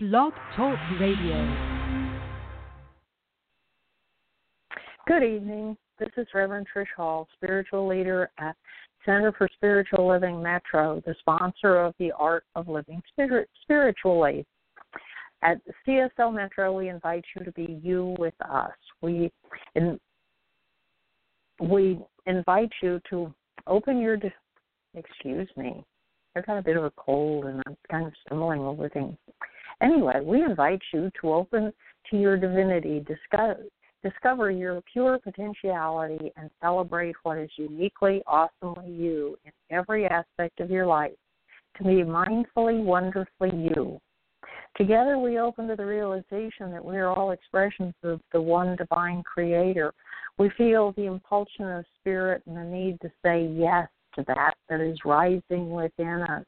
Blog Talk Radio. Good evening. This is Reverend Trish Hall, spiritual leader at Center for Spiritual Living Metro, the sponsor of the Art of Living Spirit, Spiritually. At CSL Metro, we invite you to be you with us. We in, we invite you to open your. Excuse me, I've got a bit of a cold and I'm kind of stumbling over things. Anyway, we invite you to open to your divinity, discover, discover your pure potentiality, and celebrate what is uniquely, awesomely you in every aspect of your life. To be mindfully, wonderfully you. Together, we open to the realization that we are all expressions of the one divine creator. We feel the impulsion of spirit and the need to say yes to that that is rising within us.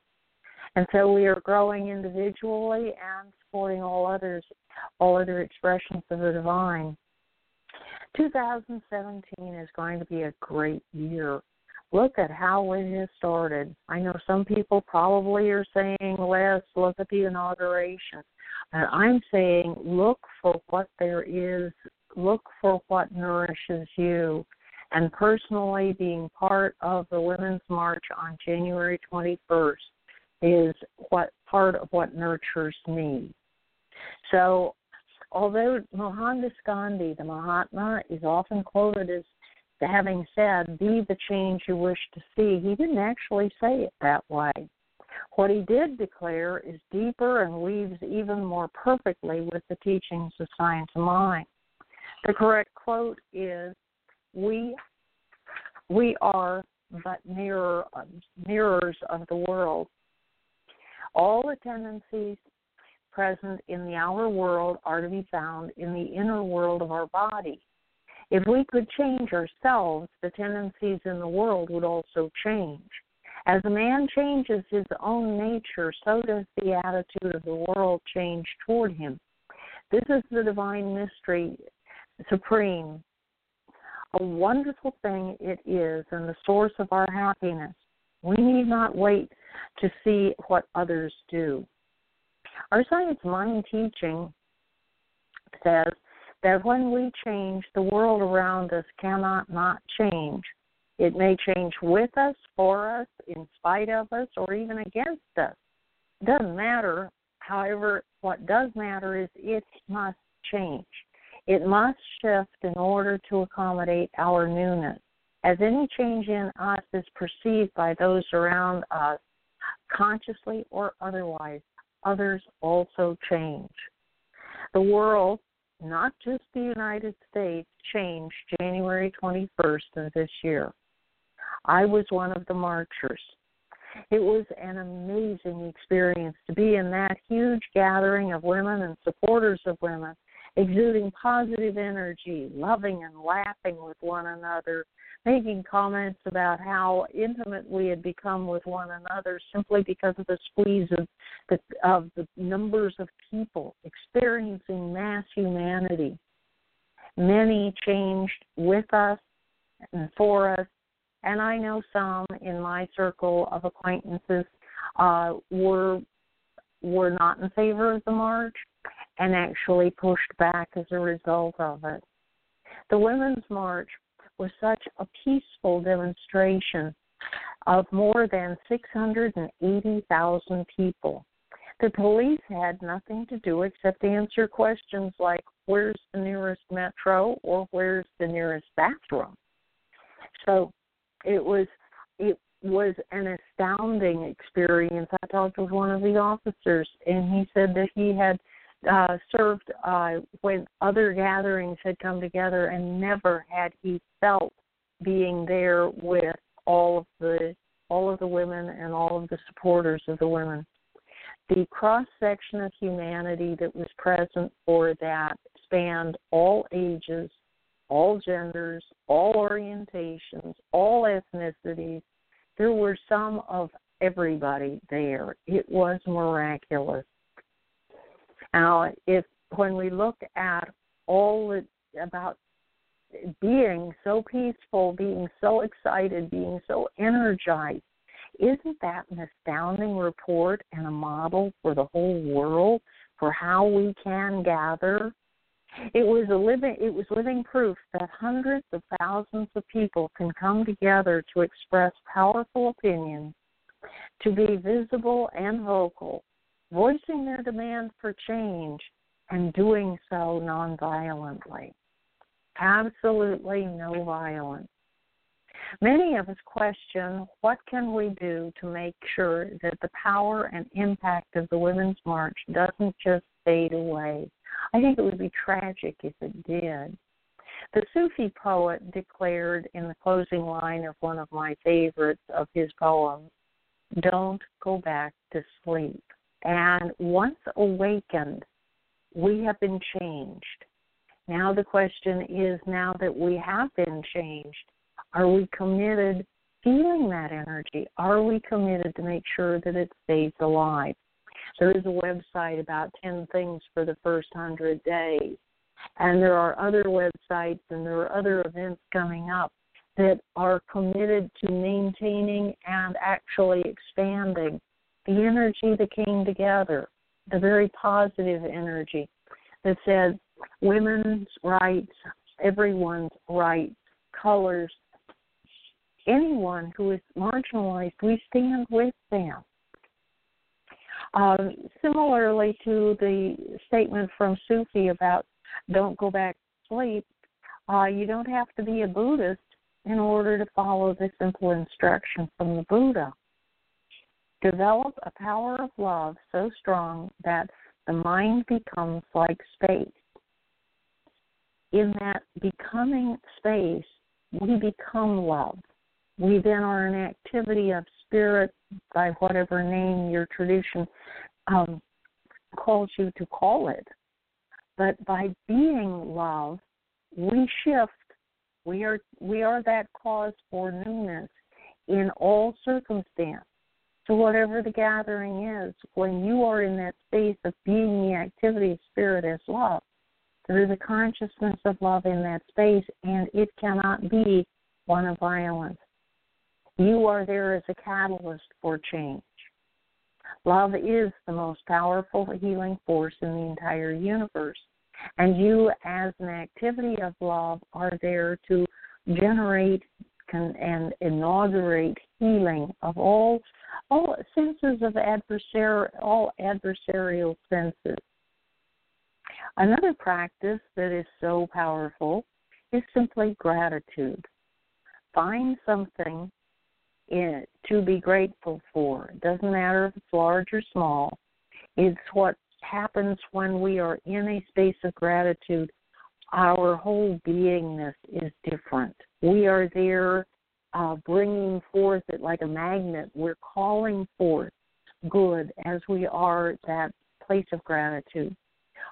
And so we are growing individually and supporting all others, all other expressions of the divine. 2017 is going to be a great year. Look at how it has started. I know some people probably are saying, let's look at the inauguration. And I'm saying, look for what there is, look for what nourishes you. And personally, being part of the Women's March on January 21st is what part of what nurtures me. So, although Mohandas Gandhi, the Mahatma, is often quoted as having said, Be the change you wish to see, he didn't actually say it that way. What he did declare is deeper and weaves even more perfectly with the teachings of science of mind. The correct quote is, "We we are but mirror, mirrors of the world. All the tendencies present in the outer world are to be found in the inner world of our body. If we could change ourselves, the tendencies in the world would also change. As a man changes his own nature, so does the attitude of the world change toward him. This is the divine mystery supreme. A wonderful thing it is and the source of our happiness. We need not wait to see what others do. Our science mind teaching says that when we change, the world around us cannot not change. It may change with us, for us, in spite of us, or even against us. It doesn't matter. However, what does matter is it must change. It must shift in order to accommodate our newness. As any change in us is perceived by those around us, consciously or otherwise, others also change. The world, not just the United States, changed January 21st of this year. I was one of the marchers. It was an amazing experience to be in that huge gathering of women and supporters of women, exuding positive energy, loving and laughing with one another, making comments about how intimate we had become with one another simply because of the squeeze of the, of the numbers of people experiencing mass humanity. Many changed with us and for us, and I know some in my circle of acquaintances uh, were were not in favor of the march and actually pushed back as a result of it. The Women's March was such a peaceful demonstration of more than 680,000 people. The police had nothing to do except answer questions like where's the nearest metro or where's the nearest bathroom. So it was it was an astounding experience. I talked with one of the officers and he said that he had uh, served uh, when other gatherings had come together, and never had he felt being there with all of the all of the women and all of the supporters of the women. The cross section of humanity that was present for that spanned all ages, all genders, all orientations, all ethnicities. There were some of everybody there. It was miraculous. Now, if when we look at all the, about being so peaceful, being so excited, being so energized, isn't that an astounding report and a model for the whole world for how we can gather. It was a living it was living proof that hundreds of thousands of people can come together to express powerful opinions, to be visible and vocal, voicing their demand for change and doing so nonviolently. Absolutely no violence. Many of us question what can we do to make sure that the power and impact of the Women's March doesn't just fade away. I think it would be tragic if it did. The Sufi poet declared in the closing line of one of my favorites of his poems, Don't go back to sleep. And once awakened, we have been changed. Now the question is now that we have been changed, are we committed feeling that energy? Are we committed to make sure that it stays alive? There is a website about 10 things for the first 100 days. And there are other websites and there are other events coming up that are committed to maintaining and actually expanding the energy that came together, the very positive energy that said women's rights, everyone's rights, colors, anyone who is marginalized, we stand with them. Uh, similarly to the statement from Rumi about don't go back to sleep, uh, you don't have to be a Buddhist in order to follow the simple instruction from the Buddha. Develop a power of love so strong that the mind becomes like space. In that becoming space, we become love. We then are an activity of spirit by whatever name your tradition um, calls you to call it. But by being love, we shift. We are we are that cause for newness in all circumstance. So whatever the gathering is, when you are in that space of being the activity of spirit as love, is a consciousness of love in that space, and it cannot be one of violence. You are there as a catalyst for change. Love is the most powerful healing force in the entire universe. And you, as an activity of love, are there to generate and inaugurate healing of all all senses of adversarial all adversarial senses. Another practice that is so powerful is simply gratitude. Find something in, to be grateful for. It doesn't matter if it's large or small. It's what happens when we are in a space of gratitude. Our whole beingness is different. We are there uh, bringing forth it like a magnet. We're calling forth good as we are that place of gratitude.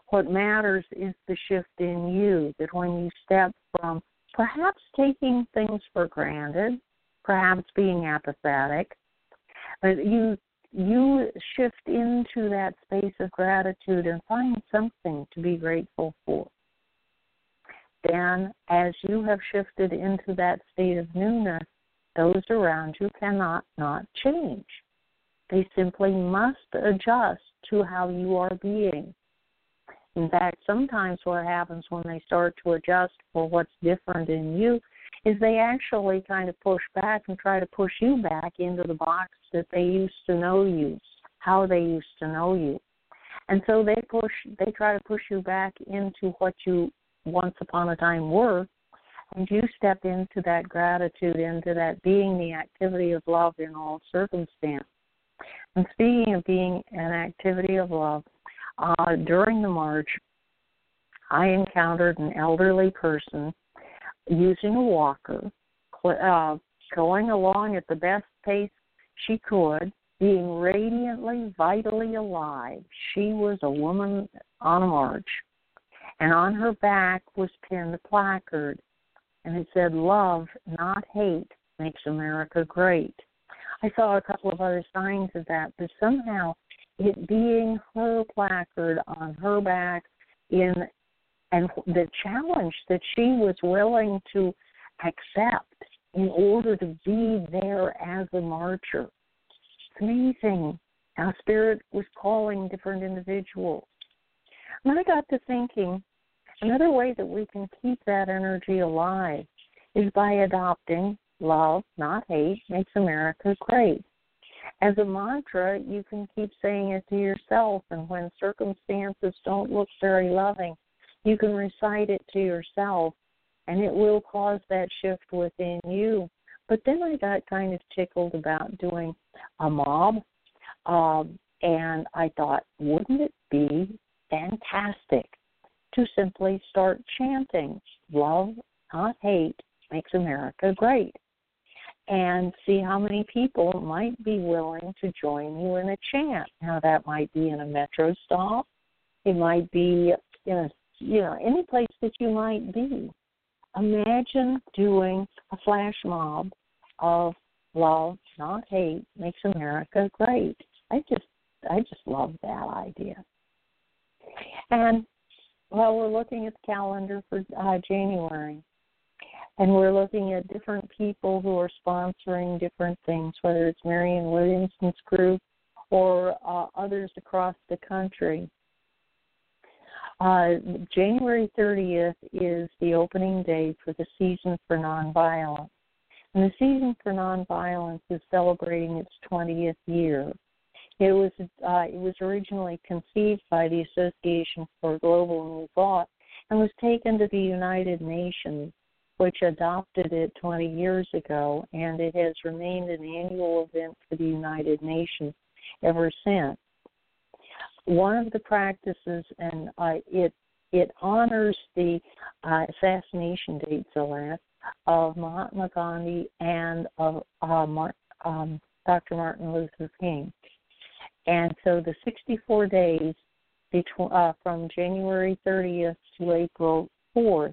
What matters is the shift in you that when you step from perhaps taking things for granted perhaps being apathetic, but you you shift into that space of gratitude and find something to be grateful for. Then, as you have shifted into that state of newness, those around you cannot not change. They simply must adjust to how you are being. In fact, sometimes what happens when they start to adjust for what's different in you is they actually kind of push back and try to push you back into the box that they used to know you, how they used to know you. And so they push they try to push you back into what you once upon a time were and you step into that gratitude, into that being the activity of love in all circumstance. And speaking of being an activity of love, uh, during the march, I encountered an elderly person using a walker, uh, going along at the best pace she could, being radiantly, vitally alive. She was a woman on a march. And on her back was pinned a placard, and it said, Love, not hate, makes America great. I saw a couple of other signs of that, but somehow it being her placard on her back in and the challenge that she was willing to accept in order to be there as a marcher. It's amazing how Spirit was calling different individuals. And I got to thinking another way that we can keep that energy alive is by adopting love, not hate, makes America great. As a mantra, you can keep saying it to yourself, and when circumstances don't look very loving, you can recite it to yourself, and it will cause that shift within you. But then I got kind of tickled about doing a mob, um, and I thought, wouldn't it be fantastic to simply start chanting, Love, not hate, makes America great? and see how many people might be willing to join you in a chant. Now that might be in a metro stop, it might be in a you know any place that you might be. Imagine doing a flash mob of love, not hate, makes America great. I just I just love that idea. And while we're looking at the calendar for uh, January, and we're looking at different people who are sponsoring different things, whether it's Marianne Williamson's group or uh, others across the country. Uh, January 30th is the opening day for the Season for Nonviolence. And the Season for Nonviolence is celebrating its 20th year. It was uh, it was originally conceived by the Association for Global New Thought and was taken to the United Nations which adopted it 20 years ago, and it has remained an annual event for the United Nations ever since. One of the practices, and uh, it it honors the uh, assassination dates, alas, of Mahatma Gandhi and of uh, um, Dr. Martin Luther King. And so the 64 days between, uh, from January 30th to April 4th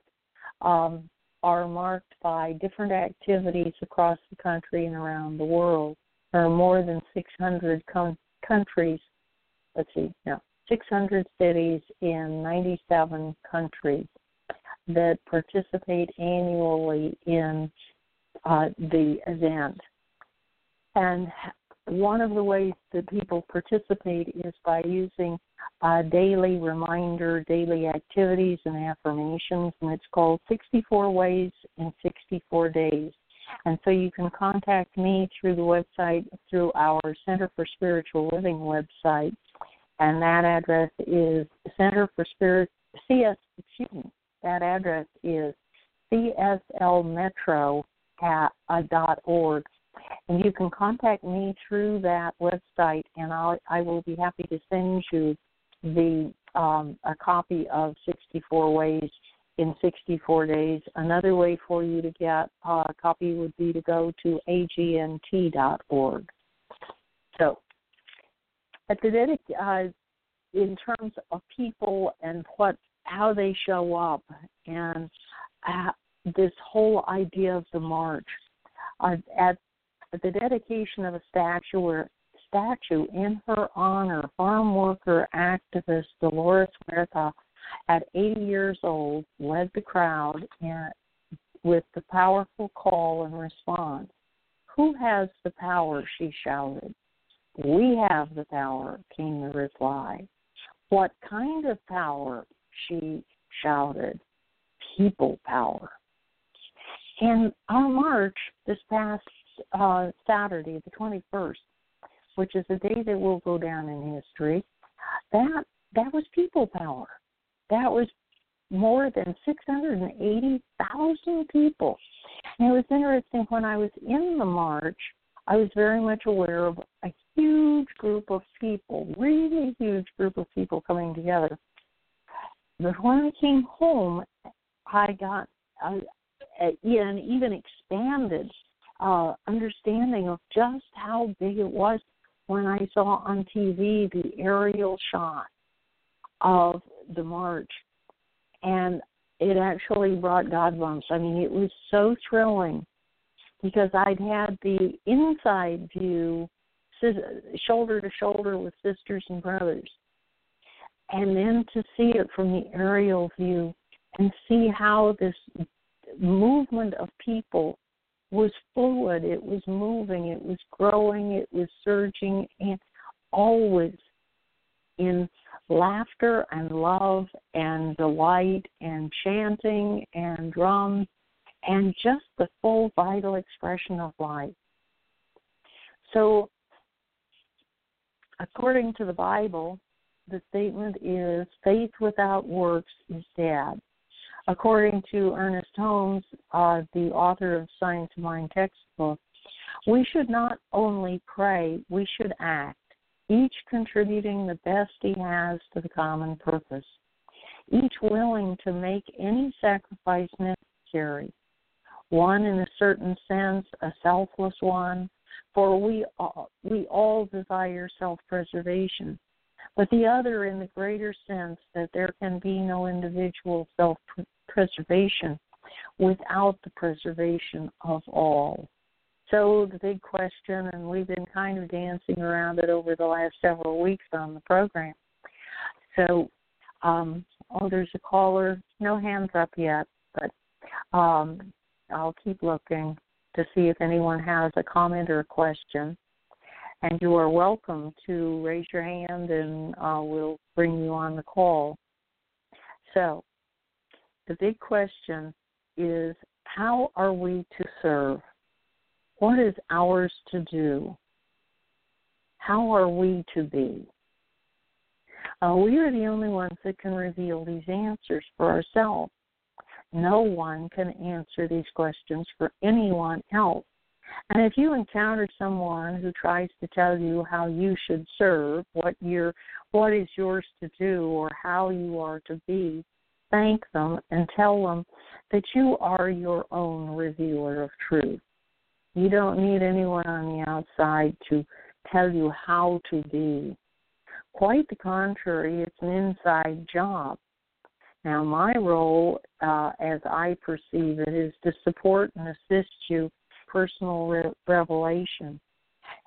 um, are marked by different activities across the country and around the world. There are more than 600 com- countries, let's see, no, 600 cities in 97 countries that participate annually in uh, the event. And one of the ways that people participate is by using uh, daily reminder, daily activities, and affirmations, and it's called 64 Ways in 64 Days. And so you can contact me through the website, through our Center for Spiritual Living website, and that address is Center for Spirit CS. Excuse me. That address is cslmetro at uh, dot org and you can contact me through that website, and I'll, I will be happy to send you the um, a copy of 64 Ways in 64 Days. Another way for you to get a copy would be to go to agnt.org. So, at the uh, in terms of people and what how they show up, and uh, this whole idea of the march. Uh, at the dedication of a statue statue in her honor, farm worker activist Dolores Huerta, at 80 years old, led the crowd in, with the powerful call and response. Who has the power? she shouted. We have the power, came the reply. What kind of power? she shouted. People power. And our march this past uh, Saturday, the 21st, which is a day that will go down in history, that that was people power. That was more than 680,000 people. And it was interesting when I was in the march, I was very much aware of a huge group of people, really huge group of people coming together. But when I came home, I got uh, an even expanded uh, understanding of just how big it was when I saw on TV the aerial shot of the march. And it actually brought God bumps. I mean, it was so thrilling because I'd had the inside view, shoulder to shoulder with sisters and brothers. And then to see it from the aerial view and see how this movement of people was fluid, it was moving, it was growing, it was surging, and always in laughter and love and delight and chanting and drums and just the full vital expression of life. So, according to the Bible, the statement is faith without works is dead. According to Ernest Holmes, uh, the author of Science Mind textbook, we should not only pray, we should act, each contributing the best he has to the common purpose, each willing to make any sacrifice necessary, one in a certain sense a selfless one, for we all, we all desire self-preservation, but the other in the greater sense that there can be no individual self-preservation without the preservation of all. So the big question, and we've been kind of dancing around it over the last several weeks on the program. So, um, oh, there's a caller. No hands up yet, but um, I'll keep looking to see if anyone has a comment or a question. And you are welcome to raise your hand, and uh, we'll bring you on the call. So, the big question is how are we to serve? What is ours to do? How are we to be? Uh, we are the only ones that can reveal these answers for ourselves. No one can answer these questions for anyone else. And if you encounter someone who tries to tell you how you should serve, what your what is yours to do or how you are to be, thank them and tell them that you are your own revealer of truth. You don't need anyone on the outside to tell you how to be. Quite the contrary, it's an inside job. Now, my role, uh, as I perceive it, is to support and assist you personal re- revelation.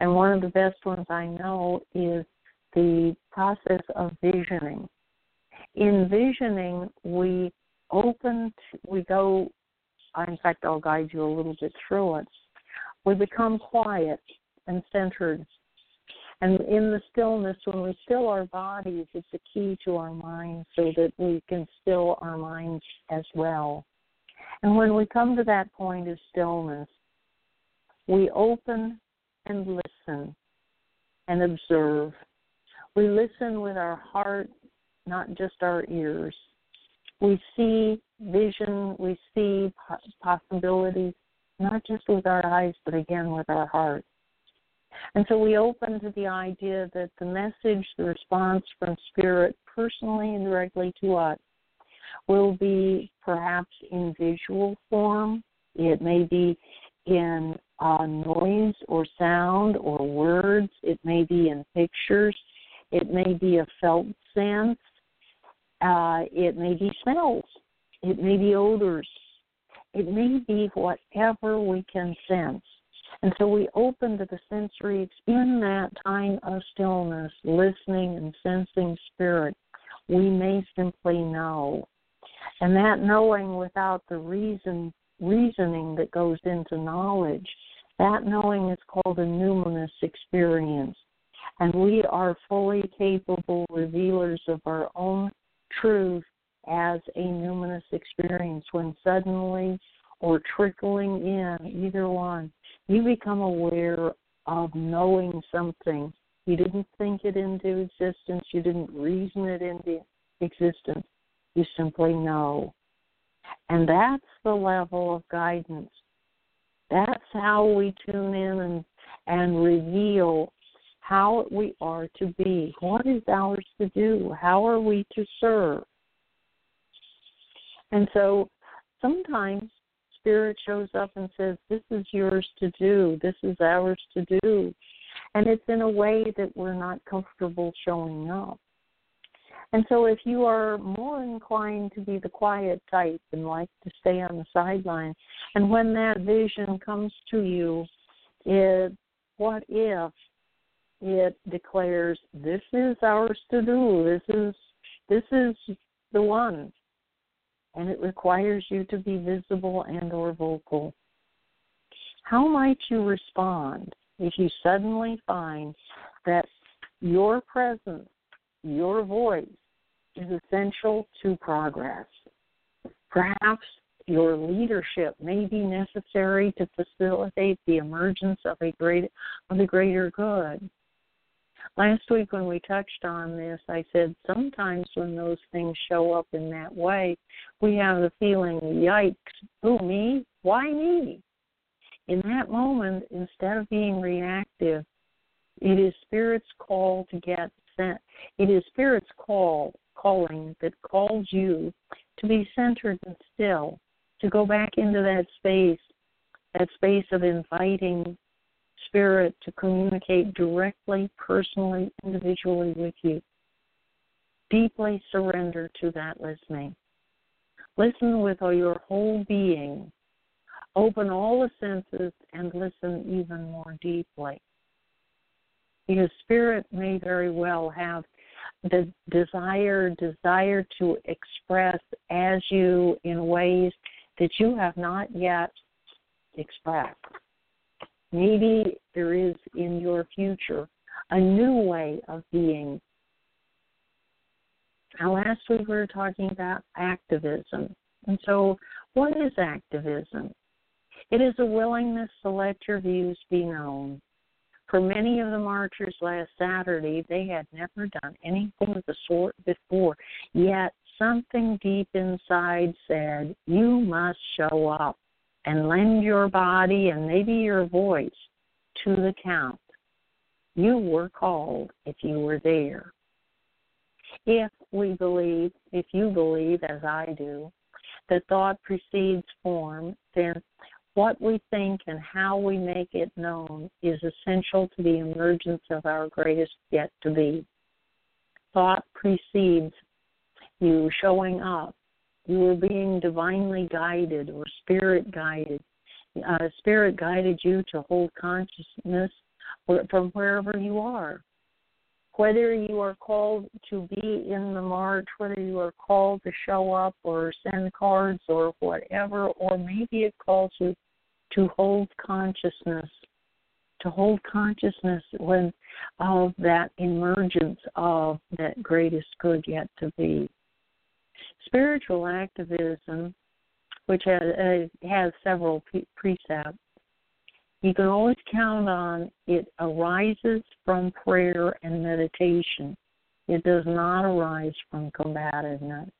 And one of the best ones I know is the process of visioning. In visioning, we open, we go, in fact, I'll guide you a little bit through it we become quiet and centered. And in the stillness, when we still our bodies, it's a key to our minds so that we can still our minds as well. And when we come to that point of stillness, we open and listen and observe. We listen with our heart, not just our ears. We see vision, we see possibilities, not just with our eyes, but again with our heart. And so we open to the idea that the message, the response from Spirit, personally and directly to us, will be perhaps in visual form. It may be in uh, noise or sound or words. It may be in pictures. It may be a felt sense. Uh, it may be smells. It may be odors. It may be whatever we can sense. And so we open to the sensory in that time of stillness, listening and sensing spirit. We may simply know. And that knowing without the reason reasoning that goes into knowledge, that knowing is called a numinous experience. And we are fully capable revealers of our own truth as a numinous experience when suddenly or trickling in, either one, you become aware of knowing something. You didn't think it into existence, you didn't reason it into existence, you simply know. And that's the level of guidance. That's how we tune in and, and reveal how we are to be. What is ours to do? How are we to serve? And so sometimes Spirit shows up and says, This is yours to do, this is ours to do. And it's in a way that we're not comfortable showing up. And so, if you are more inclined to be the quiet type and like to stay on the sideline, and when that vision comes to you, it what if it declares this is ours to do, this is this is the one and it requires you to be visible and or vocal. How might you respond if you suddenly find that your presence your voice is essential to progress. Perhaps your leadership may be necessary to facilitate the emergence of a great of the greater good. Last week when we touched on this, I said sometimes when those things show up in that way, we have the feeling, yikes, who me? Why me? In that moment, instead of being reactive, it is Spirit's call to get sent. It is Spirit's call, calling that calls you to be centered and still, to go back into that space, that space of inviting Spirit to communicate directly, personally, individually with you. Deeply surrender to that listening. Listen with all your whole being. Open all the senses and listen even more deeply. Because Spirit may very well have the desire desire to express as you in ways that you have not yet expressed. Maybe there is in your future a new way of being. Now, last week we were talking about activism. And so, what is activism? It is a willingness to let your views be known. For many of the marchers last Saturday, they had never done anything of the sort before, yet something deep inside said, You must show up and lend your body and maybe your voice to the count. You were called if you were there. If we believe, if you believe, as I do, that thought precedes form, then what we think and how we make it known is essential to the emergence of our greatest yet to be. Thought precedes you showing up. You are being divinely guided or spirit guided. Uh, spirit guided you to hold consciousness from wherever you are. Whether you are called to be in the march, whether you are called to show up or send cards or whatever, or maybe it calls you to hold consciousness, to hold consciousness when of that emergence of that greatest good yet to be. Spiritual activism, which has, uh, has several precepts, you can always count on it arises from prayer and meditation. It does not arise from combativeness.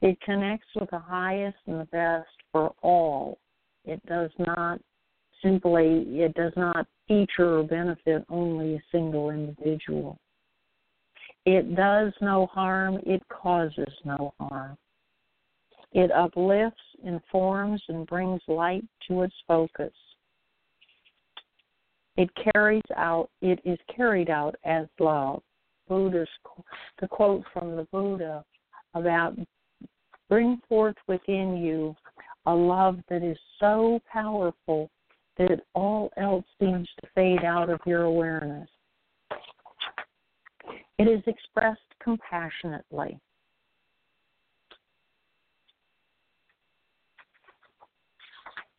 It connects with the highest and the best for all it does not simply, it does not feature or benefit only a single individual. It does no harm, it causes no harm. It uplifts, informs, and brings light to its focus. It carries out, it is carried out as love. Buddha's, the quote from the Buddha about bring forth within you a love that is so powerful that all else seems to fade out of your awareness. It is expressed compassionately.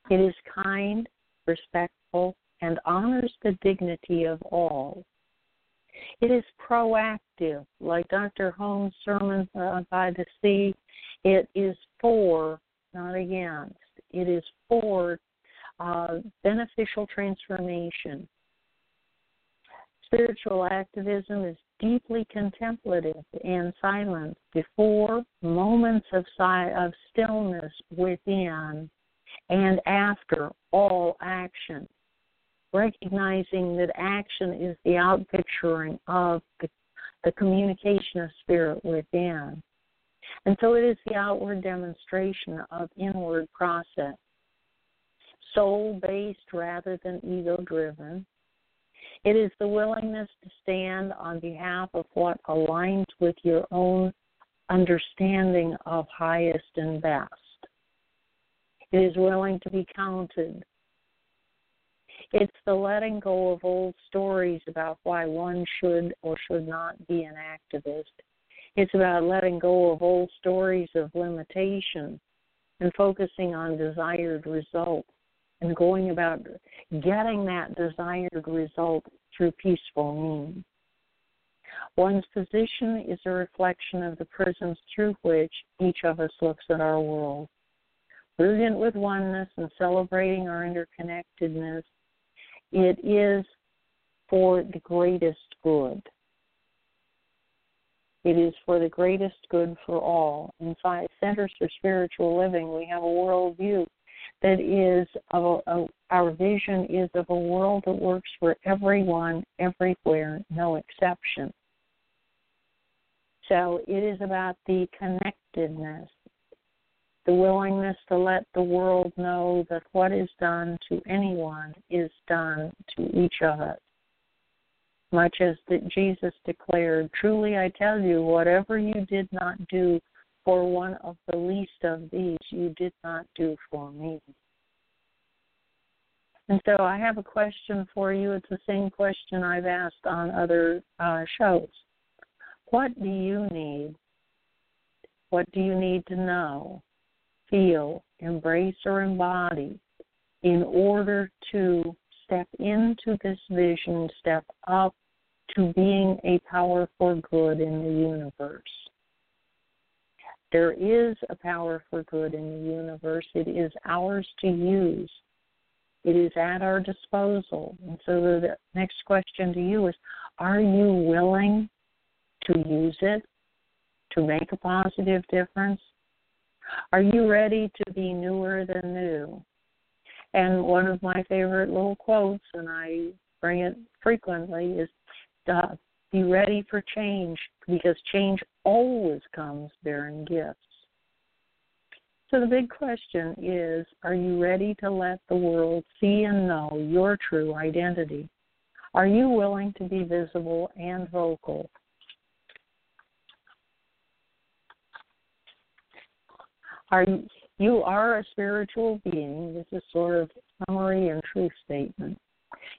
It is kind, respectful, and honors the dignity of all. It is proactive, like Dr. Holmes' sermon uh, by the sea. It is for not against. It is for uh, beneficial transformation. Spiritual activism is deeply contemplative and silent before moments of, si- of stillness within and after all action, recognizing that action is the outpicturing of the, the communication of spirit within. And so it is the outward demonstration of inward process, soul based rather than ego driven. It is the willingness to stand on behalf of what aligns with your own understanding of highest and best. It is willing to be counted. It's the letting go of old stories about why one should or should not be an activist it's about letting go of old stories of limitation and focusing on desired results and going about getting that desired result through peaceful means. One's position is a reflection of the prisms through which each of us looks at our world. Brilliant with oneness and celebrating our interconnectedness, it is for the greatest good. It is for the greatest good for all. In Centers for Spiritual Living, we have a worldview that is a, a, our vision is of a world that works for everyone, everywhere, no exception. So it is about the connectedness, the willingness to let the world know that what is done to anyone is done to each of us. Much as that Jesus declared, Truly I tell you, whatever you did not do for one of the least of these, you did not do for me. And so I have a question for you. It's the same question I've asked on other uh, shows. What do you need? What do you need to know, feel, embrace, or embody in order to step into this vision, step up to being a power for good in the universe? There is a power for good in the universe. It is ours to use. It is at our disposal. And so the next question to you is Are you willing to use it to make a positive difference? Are you ready to be newer than new? And one of my favorite little quotes, and I bring it frequently, is be ready for change because change always comes bearing gifts. So the big question is are you ready to let the world see and know your true identity? Are you willing to be visible and vocal Are you, you are a spiritual being. This is sort of summary and truth statement.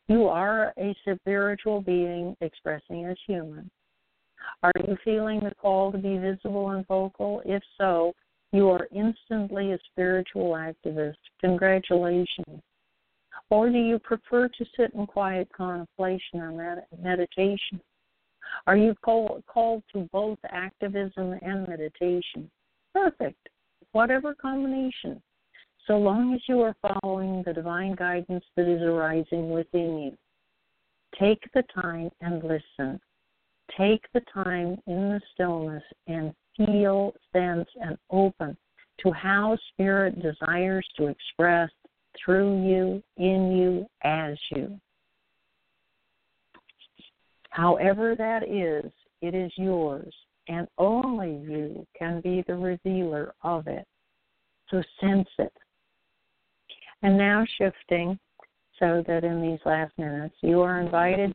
You are a spiritual being expressing as human. Are you feeling the call to be visible and vocal? If so, you are instantly a spiritual activist. Congratulations. Or do you prefer to sit in quiet contemplation or med- meditation? Are you call, called to both activism and meditation? Perfect whatever combination, so long as you are following the divine guidance that is arising within you. Take the time and listen. Take the time in the stillness and feel, sense, and open to how Spirit desires to express through you, in you, as you. However that is, it is yours and only you can be the revealer of it. So sense it. And now shifting so that in these last minutes you are invited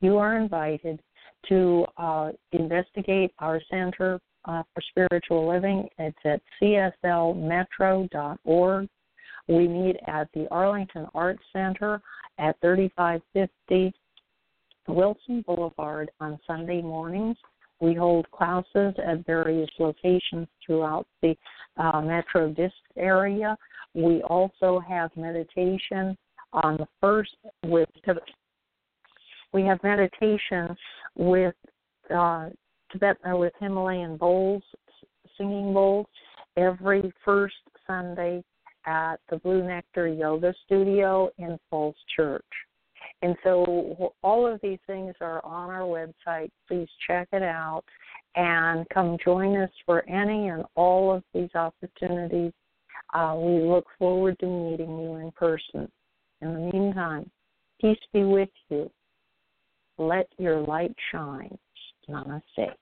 you are invited to uh, investigate our Center uh, for Spiritual Living. It's at cslmetro.org. We meet at the Arlington Arts Center at 3550 Wilson Boulevard on Sunday mornings. We hold classes at various locations throughout the uh, Metro District area. We also have meditation on the first with we have meditation with uh, Tibet uh, with Himalayan bowls, singing bowls, every first Sunday at the Blue Nectar Yoga Studio in Falls Church. And so all of these things are on our website. Please check it out and come join us for any and all of these opportunities. Uh, we look forward to meeting you in person. In the meantime, peace be with you. Let your light shine. Namaste.